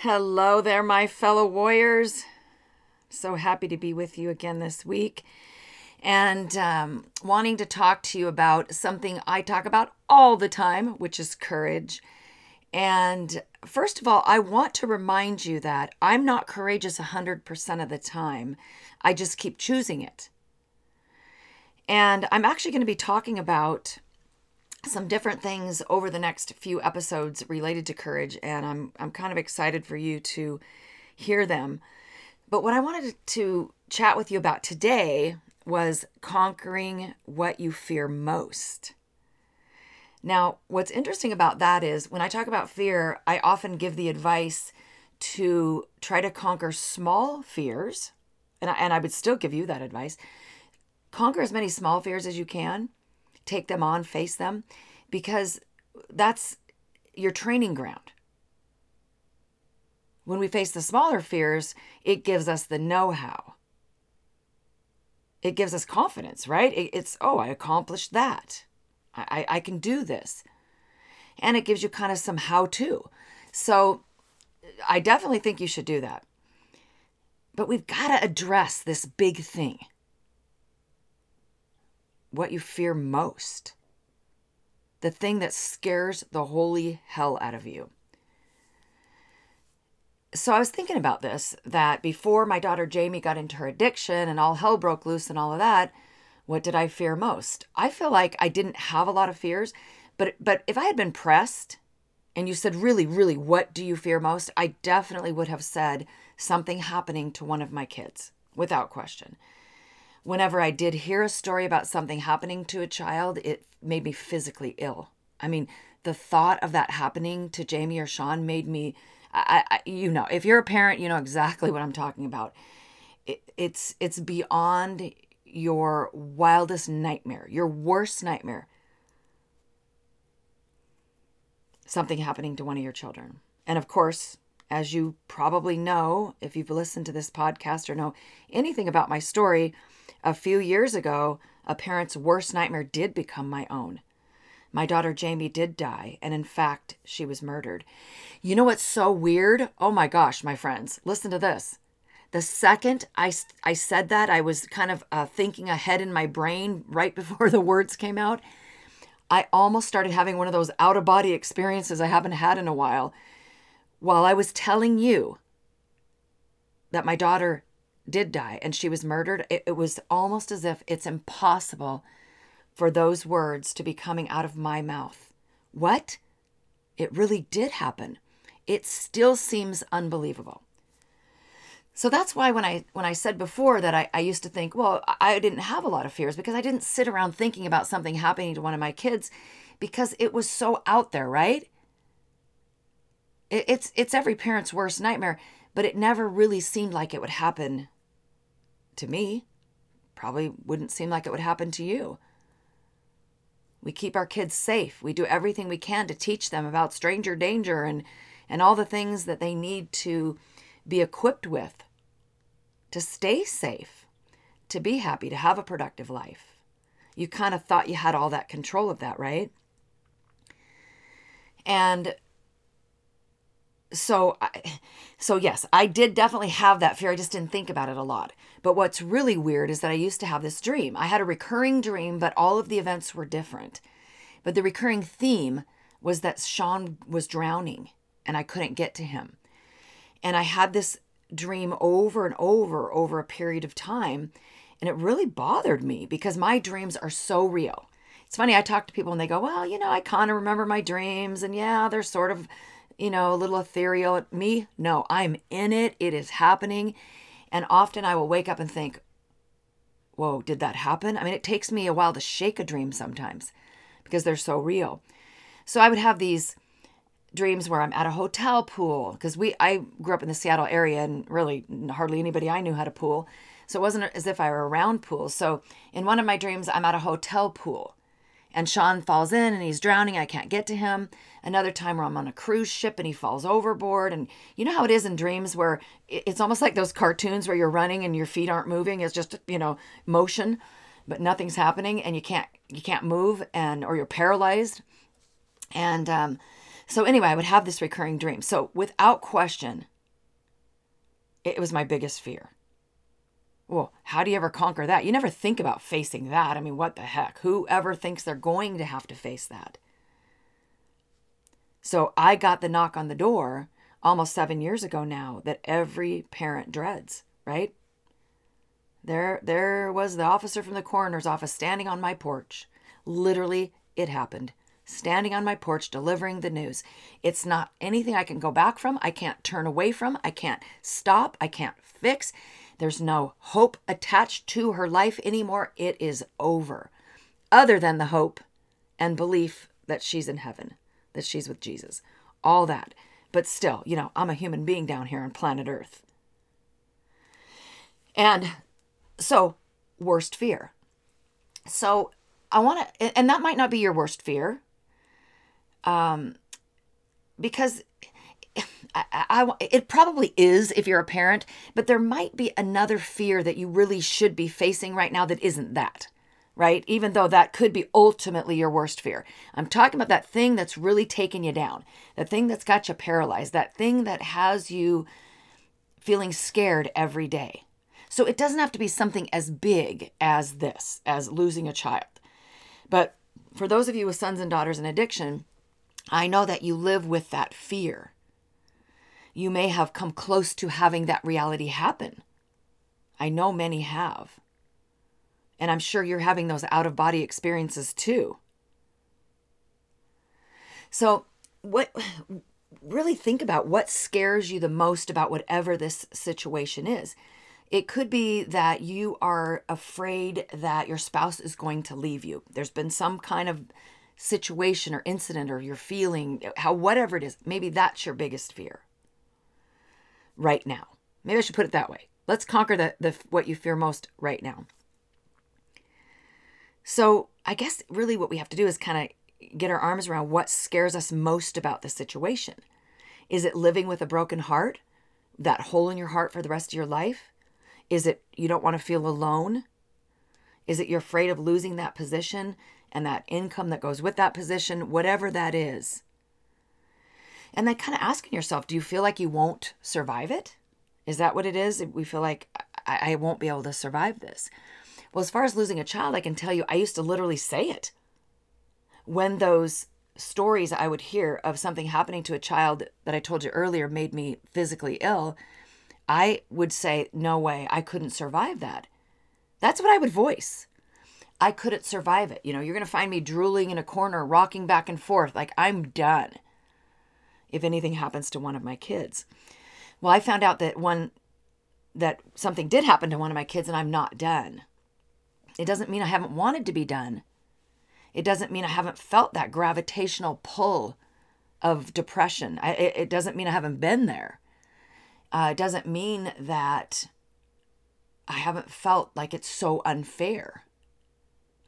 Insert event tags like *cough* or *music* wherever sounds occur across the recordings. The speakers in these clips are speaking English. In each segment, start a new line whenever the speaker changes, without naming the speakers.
Hello there, my fellow warriors. So happy to be with you again this week and um, wanting to talk to you about something I talk about all the time, which is courage. And first of all, I want to remind you that I'm not courageous 100% of the time, I just keep choosing it. And I'm actually going to be talking about some different things over the next few episodes related to courage and I'm I'm kind of excited for you to hear them. But what I wanted to chat with you about today was conquering what you fear most. Now, what's interesting about that is when I talk about fear, I often give the advice to try to conquer small fears, and I, and I would still give you that advice. Conquer as many small fears as you can take them on, face them, because that's your training ground. When we face the smaller fears, it gives us the know how. It gives us confidence, right? It's, oh, I accomplished that. I, I can do this. And it gives you kind of some how to. So I definitely think you should do that. But we've got to address this big thing what you fear most, the thing that scares the holy hell out of you. So I was thinking about this that before my daughter Jamie got into her addiction and all hell broke loose and all of that, what did I fear most? I feel like I didn't have a lot of fears, but but if I had been pressed and you said really really what do you fear most? I definitely would have said something happening to one of my kids without question whenever I did hear a story about something happening to a child, it made me physically ill. I mean, the thought of that happening to Jamie or Sean made me, I, I you know, if you're a parent, you know exactly what I'm talking about. It, it's it's beyond your wildest nightmare, your worst nightmare. Something happening to one of your children. And of course, as you probably know, if you've listened to this podcast or know anything about my story, a few years ago, a parent's worst nightmare did become my own. My daughter Jamie did die, and in fact, she was murdered. You know what's so weird? Oh my gosh, my friends, listen to this. The second I, I said that, I was kind of uh, thinking ahead in my brain right *laughs* before the words came out. I almost started having one of those out of body experiences I haven't had in a while. While I was telling you that my daughter did die and she was murdered, it, it was almost as if it's impossible for those words to be coming out of my mouth. What? It really did happen. It still seems unbelievable. So that's why when I when I said before that I, I used to think, well, I didn't have a lot of fears because I didn't sit around thinking about something happening to one of my kids because it was so out there, right? It, it's it's every parent's worst nightmare, but it never really seemed like it would happen to me. Probably wouldn't seem like it would happen to you. We keep our kids safe. We do everything we can to teach them about stranger danger and, and all the things that they need to be equipped with to stay safe, to be happy, to have a productive life. You kind of thought you had all that control of that, right? And so I, so yes i did definitely have that fear. I just didn't think about it a lot. But what's really weird is that i used to have this dream. I had a recurring dream but all of the events were different. But the recurring theme was that sean was drowning and i couldn't get to him. And i had this dream over and over over a period of time and it really bothered me because my dreams are so real. It's funny i talk to people and they go well you know i kind of remember my dreams and yeah they're sort of you know, a little ethereal. Me, no, I'm in it. It is happening. And often I will wake up and think, whoa, did that happen? I mean, it takes me a while to shake a dream sometimes because they're so real. So I would have these dreams where I'm at a hotel pool because we I grew up in the Seattle area and really hardly anybody I knew had a pool. So it wasn't as if I were around pools. So in one of my dreams, I'm at a hotel pool and Sean falls in and he's drowning. I can't get to him. Another time where I'm on a cruise ship and he falls overboard. And you know how it is in dreams where it's almost like those cartoons where you're running and your feet aren't moving. It's just, you know, motion, but nothing's happening and you can't you can't move and or you're paralyzed. And um, So, anyway, I would have this recurring dream. So, without question, it was my biggest fear. Well, how do you ever conquer that? You never think about facing that. I mean, what the heck? Whoever thinks they're going to have to face that? So I got the knock on the door almost seven years ago now that every parent dreads, right? There, there was the officer from the coroner's office standing on my porch. Literally, it happened. Standing on my porch delivering the news. It's not anything I can go back from. I can't turn away from. I can't stop. I can't fix. There's no hope attached to her life anymore. It is over, other than the hope and belief that she's in heaven, that she's with Jesus. All that. But still, you know, I'm a human being down here on planet Earth. And so, worst fear. So, I want to, and that might not be your worst fear. Um, because I, I, it probably is if you're a parent, but there might be another fear that you really should be facing right now that isn't that, right? Even though that could be ultimately your worst fear. I'm talking about that thing that's really taken you down, that thing that's got you paralyzed, that thing that has you feeling scared every day. So it doesn't have to be something as big as this, as losing a child. But for those of you with sons and daughters in addiction, I know that you live with that fear you may have come close to having that reality happen. I know many have. And I'm sure you're having those out of body experiences too. So, what really think about what scares you the most about whatever this situation is. It could be that you are afraid that your spouse is going to leave you. There's been some kind of situation or incident or you're feeling how whatever it is, maybe that's your biggest fear right now. Maybe I should put it that way. Let's conquer the, the what you fear most right now. So I guess really what we have to do is kind of get our arms around what scares us most about the situation. Is it living with a broken heart? That hole in your heart for the rest of your life? Is it you don't want to feel alone? Is it you're afraid of losing that position and that income that goes with that position? Whatever that is, and then kind of asking yourself, do you feel like you won't survive it? Is that what it is? We feel like I, I won't be able to survive this. Well, as far as losing a child, I can tell you, I used to literally say it. When those stories I would hear of something happening to a child that I told you earlier made me physically ill, I would say, No way, I couldn't survive that. That's what I would voice. I couldn't survive it. You know, you're going to find me drooling in a corner, rocking back and forth, like I'm done if anything happens to one of my kids. Well, I found out that one that something did happen to one of my kids and I'm not done. It doesn't mean I haven't wanted to be done. It doesn't mean I haven't felt that gravitational pull of depression. I, it, it, doesn't mean I haven't been there. Uh, it doesn't mean that I haven't felt like it's so unfair.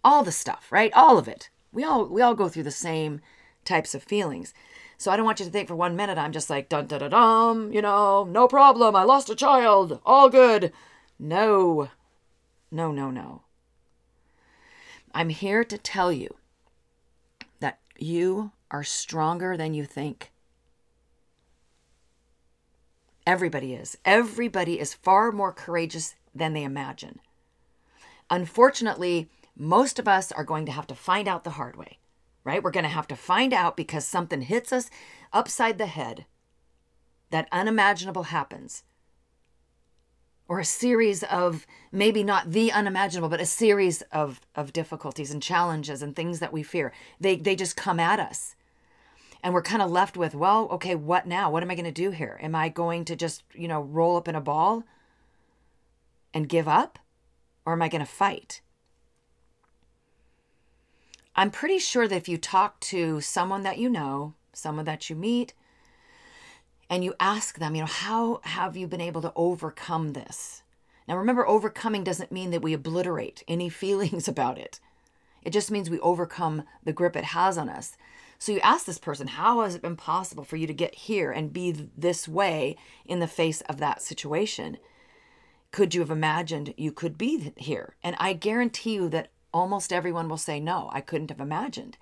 All the stuff, right? All of it. We all we all go through the same types of feelings. So I don't want you to think for one minute I'm just like, dun dun dun dum, you know, no problem. I lost a child. All good. No, no, no, no. I'm here to tell you that you are stronger than you think. Everybody is. Everybody is far more courageous than they imagine. Unfortunately, most of us are going to have to find out the hard way right? We're going to have to find out because something hits us upside the head that unimaginable happens. Or a series of maybe not the unimaginable, but a series of, of difficulties and challenges and things that we fear. They they just come at us. And we're kind of left with, well, okay, what now? What am I going to do here? Am I going to just, you know, roll up in a ball and give up? Or am I going to fight? I'm pretty sure that if you talk to someone that you know, someone that you meet, and you ask them, you know, how have you been able to overcome this? Now, remember, overcoming doesn't mean that we obliterate any *laughs* feelings about it. It just means we overcome the grip it has on us. So you ask this person, how has it been possible for you to get here and be this way in the face of that situation? Could you have imagined you could be here? And I guarantee you that almost everyone will say, No, I couldn't have imagined.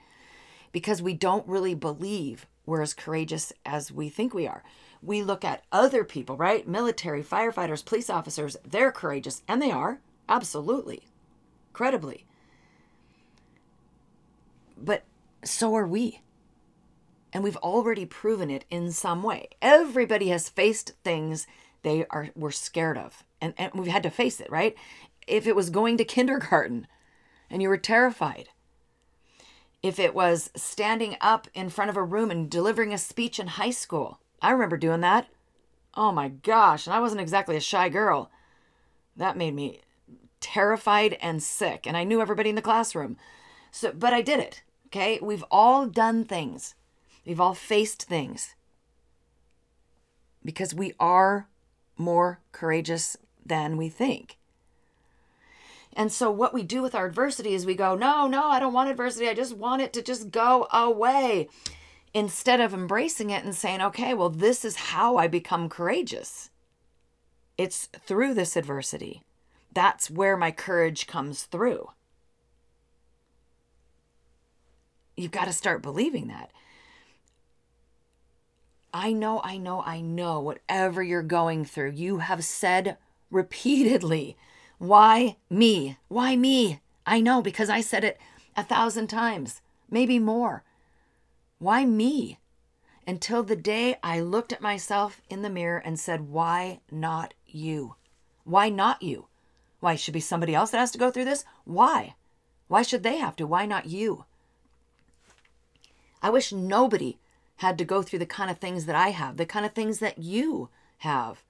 Because we don't really believe we're as courageous as we think we are. We look at other people, right? Military, firefighters, police officers, they're courageous, and they are, absolutely, credibly. But so are we. And we've already proven it in some way. Everybody has faced things they are were scared of. And, and we've had to face it, right? If it was going to *laughs* kindergarten and you were terrified, if it was standing up in front of a room and delivering a speech in high school. I remember doing that. Oh my gosh, and I wasn't exactly a shy girl. That made me terrified and sick, and I knew everybody in the classroom. So, but I did it. Okay? We've all done things. We've all faced things. Because we are more courageous than we think. And so, what we do with our adversity is we go, No, no, I don't want adversity. I just want it to just go away. Instead of embracing it and saying, Okay, well, this is how I become courageous. It's through this adversity. That's where my courage comes through. You've got to start believing that. I know, I know, I know, whatever you're going through, you have said repeatedly, why me? Why me? I know because I said it a thousand times, maybe more. Why me? Until the day I looked at myself in the mirror and said, Why not you? Why not you? Why should be somebody else that has to go through this? Why? Why should they have to? Why not you? I wish nobody had to go through the kind of things that I have, the kind of things that you have.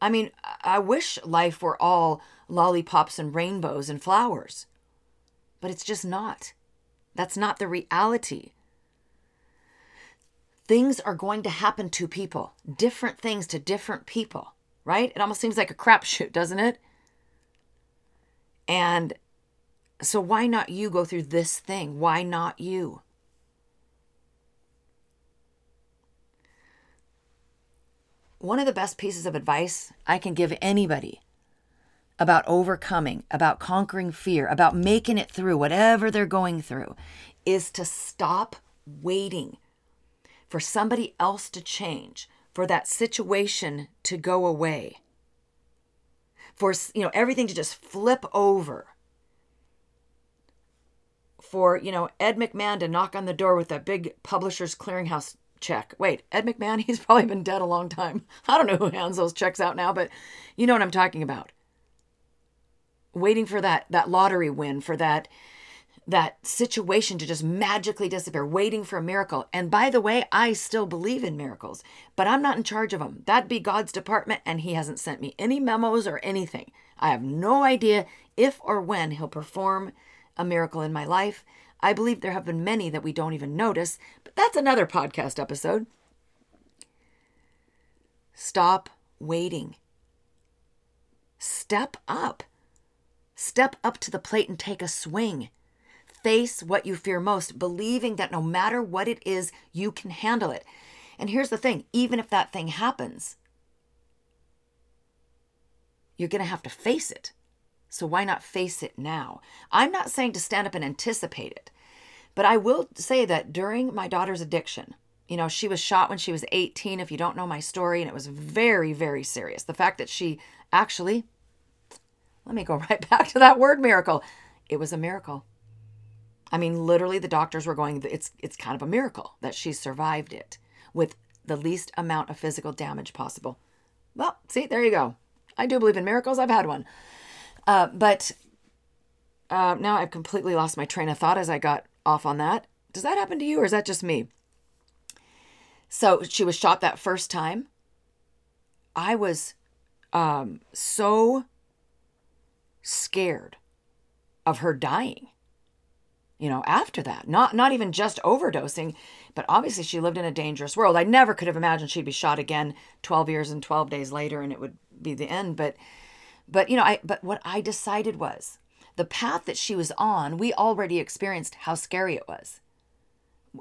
I mean, I wish life were all lollipops and rainbows and flowers, but it's just not. That's not the reality. Things are going to happen to people, different things to different people, right? It almost seems like a crapshoot, *laughs* doesn't it? And so, why not you go through this thing? Why not you? One of the best pieces of advice I can give anybody about overcoming, about conquering fear, about making it through whatever they're going through is to stop waiting for somebody else to change, for that situation to go away, for you know everything to just flip over. For, you know, Ed McMahon to knock on the door with that big publishers clearinghouse check. Wait, Ed McMahon, *laughs* he's probably been dead a long time. I don't know who hands those checks out now, but you know what I'm talking about. Waiting for that that lottery win, for that that situation to just magically disappear, waiting for a miracle. And by the way, I still believe in miracles, but I'm not in charge of them. That'd be God's department, and He hasn't sent me any memos or anything. I have no idea if or when He'll perform a miracle in my life. I believe there have been many that we don't even notice, but that's another podcast episode. Stop waiting. Step up. Step up to the plate and take a swing. Face what you fear most, believing that no matter what it is, you can handle it. And here's the thing even if that thing happens, you're going to have to face it. So why not face it now? I'm not saying to stand up and anticipate it. But I will say that during my daughter's addiction, you know, she was shot when she was 18, if you don't know my story, and it was very, very serious. The fact that she actually, let me go *laughs* right back to that word miracle. It was a miracle. I mean, literally, the doctors were going, it's, it's kind of a miracle that she survived it with the least amount of physical damage possible. Well, see, there you go. I do believe in miracles. I've had one. Uh, but uh, now I've completely lost my train of thought as I got off on that. Does that happen to you or is that just me? So she was shot that first time. I was um, so scared of her dying. You know, after that, not not even just overdosing, but obviously she lived in a dangerous world. I never could have imagined she'd be shot again 12 years and 12 days later and it would be the end, but but you know, I but what I decided was the path that she was on, we already experienced how scary it was.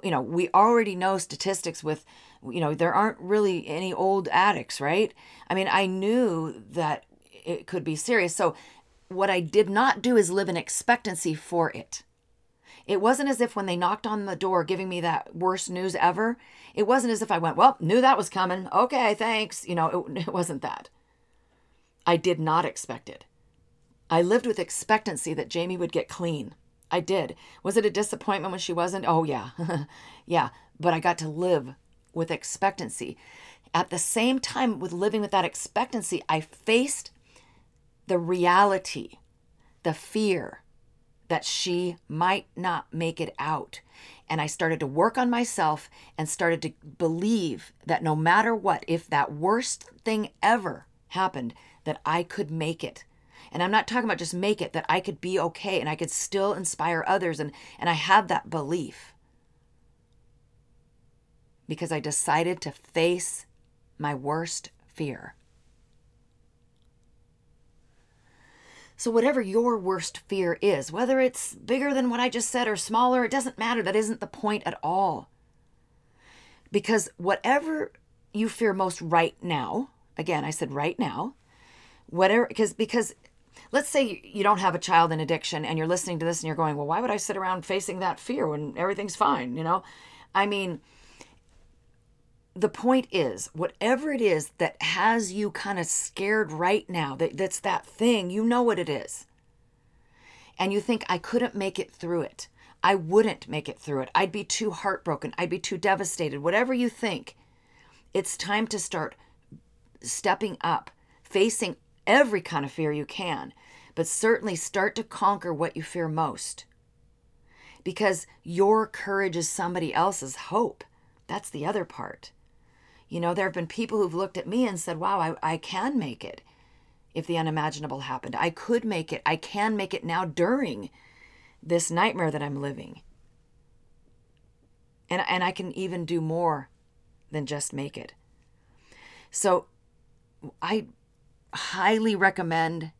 You know, we already know statistics with, you know, there aren't really any old addicts, right? I mean, I knew that it could be serious. So, what I did not do is live in expectancy for it. It wasn't as if when they knocked on the door giving me that worst news ever, it wasn't as if I went, Well, knew that was coming. Okay, thanks. You know, it, *laughs* it wasn't that. I did not expect it. I lived with expectancy that Jamie would get clean. I did. Was it a disappointment when she wasn't? Oh, yeah. *laughs* yeah. But I got to live with expectancy. At the same time, with living with that expectancy, I faced the reality, the fear that she might not make it out. And I started to work on myself and started to believe that no matter what, if that worst thing ever happened, that I could make it. And I'm not talking about just make it, that I could be okay and I could still inspire others. And, and I had that belief because I decided to face my worst fear. So, whatever your worst fear is, whether it's bigger than what I just said or smaller, it doesn't matter. That isn't the point at all. Because whatever you fear most right now, again, I said right now, whatever, because, because let's say you don't have a child in addiction and you're listening to this and you're going, well, why would I sit around facing that fear when everything's fine? You know, I mean, the point is, whatever it is that has you kind of scared right now, that, that's that thing, you know what it is. And you think, I couldn't make it through it. I wouldn't make it through it. I'd be too heartbroken. I'd be too devastated. Whatever you think, it's time to start stepping up, facing every kind of fear you can, but certainly start to conquer what you fear most. Because your courage is somebody else's hope. That's the other part. You know, there have been people who've looked at me and said, wow, I, I can make it if the unimaginable happened. I could make it. I can make it now during this nightmare that I'm living. And, and I can even do more than just make it. So I highly recommend,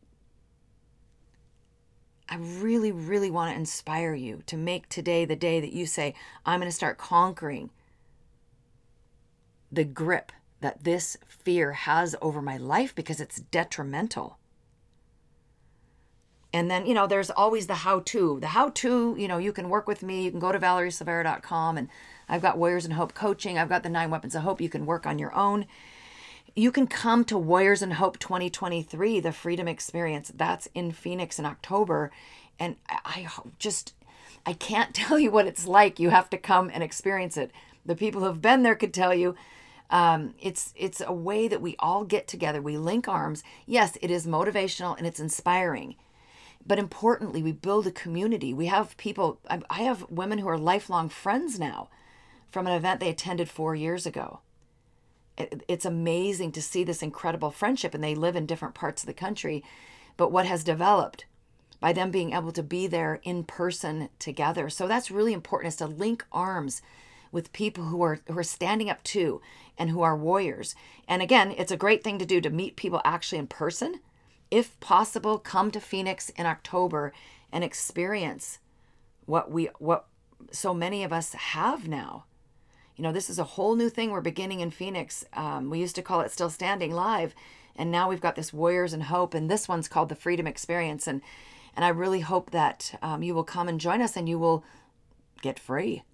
I really, really want to inspire you to make today the day that you say, I'm going to start conquering the grip that this fear has over my life because it's detrimental. And then, you know, there's always the how to. The how to, you know, you can work with me. You can go to valeriesilveira.com and I've got Warriors and Hope coaching. I've got the nine weapons of hope you can work on your own. You can come to Warriors and Hope 2023, the Freedom Experience. That's in Phoenix in October. And I just, I can't *laughs* tell you what it's like. You have to come and experience it. The people who've been there could tell you um, it's it's a way that we all get together. We link arms. Yes, it is motivational and it's inspiring, but importantly, we build a community. We have people. I have women who are lifelong friends now, from an event they attended four years ago. It's amazing to see this incredible friendship, and they live in different parts of the country. But what has developed by them being able to be there in person together. So that's really important is to link arms with people who are who are standing up too and who are warriors. And again, it's a great thing to do to meet people actually in person. If possible, come to Phoenix in October and experience what we what so many of us have now. You know, this is a whole new thing we're beginning in Phoenix. Um, we used to call it Still Standing Live, and now we've got this Warriors and Hope, and this one's called the Freedom Experience. And and I really hope that um, you will come and join us, and you will get free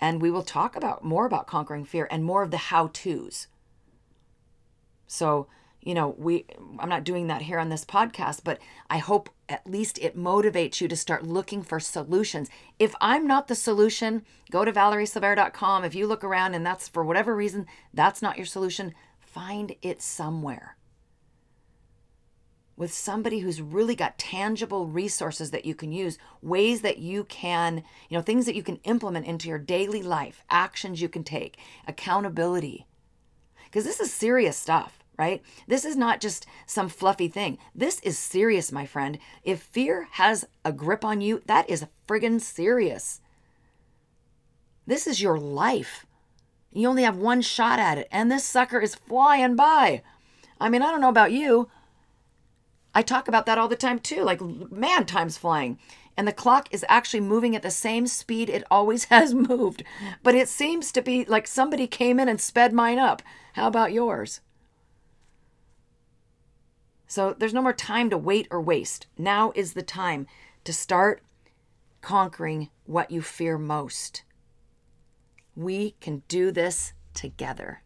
and we will talk about more about conquering fear and more of the how to's. So, you know, we I'm not doing that here on this podcast, but I hope at least it motivates you to start looking for solutions. If I'm not the solution, go to valeriesilveira.com. If you look around and that's for whatever reason, that's not your solution, find it somewhere with somebody who's really got tangible resources that you can use, ways that you can, you know, things that you can implement into your daily life, actions you can take, accountability. Because this is serious stuff, right? This is not just some fluffy thing. This is serious, my friend. If fear has a grip on you, that is friggin' serious. This is your life. You only have one shot at it, and this sucker is flying by. I mean, I don't know about you, I talk about that all the time too. Like, man, time's flying. And the clock is actually moving at the same speed it always *laughs* has moved. But it seems to be like somebody came in and sped mine up. How about yours? So there's no more time to wait or waste. Now is the time to start conquering what you fear most. We can do this together.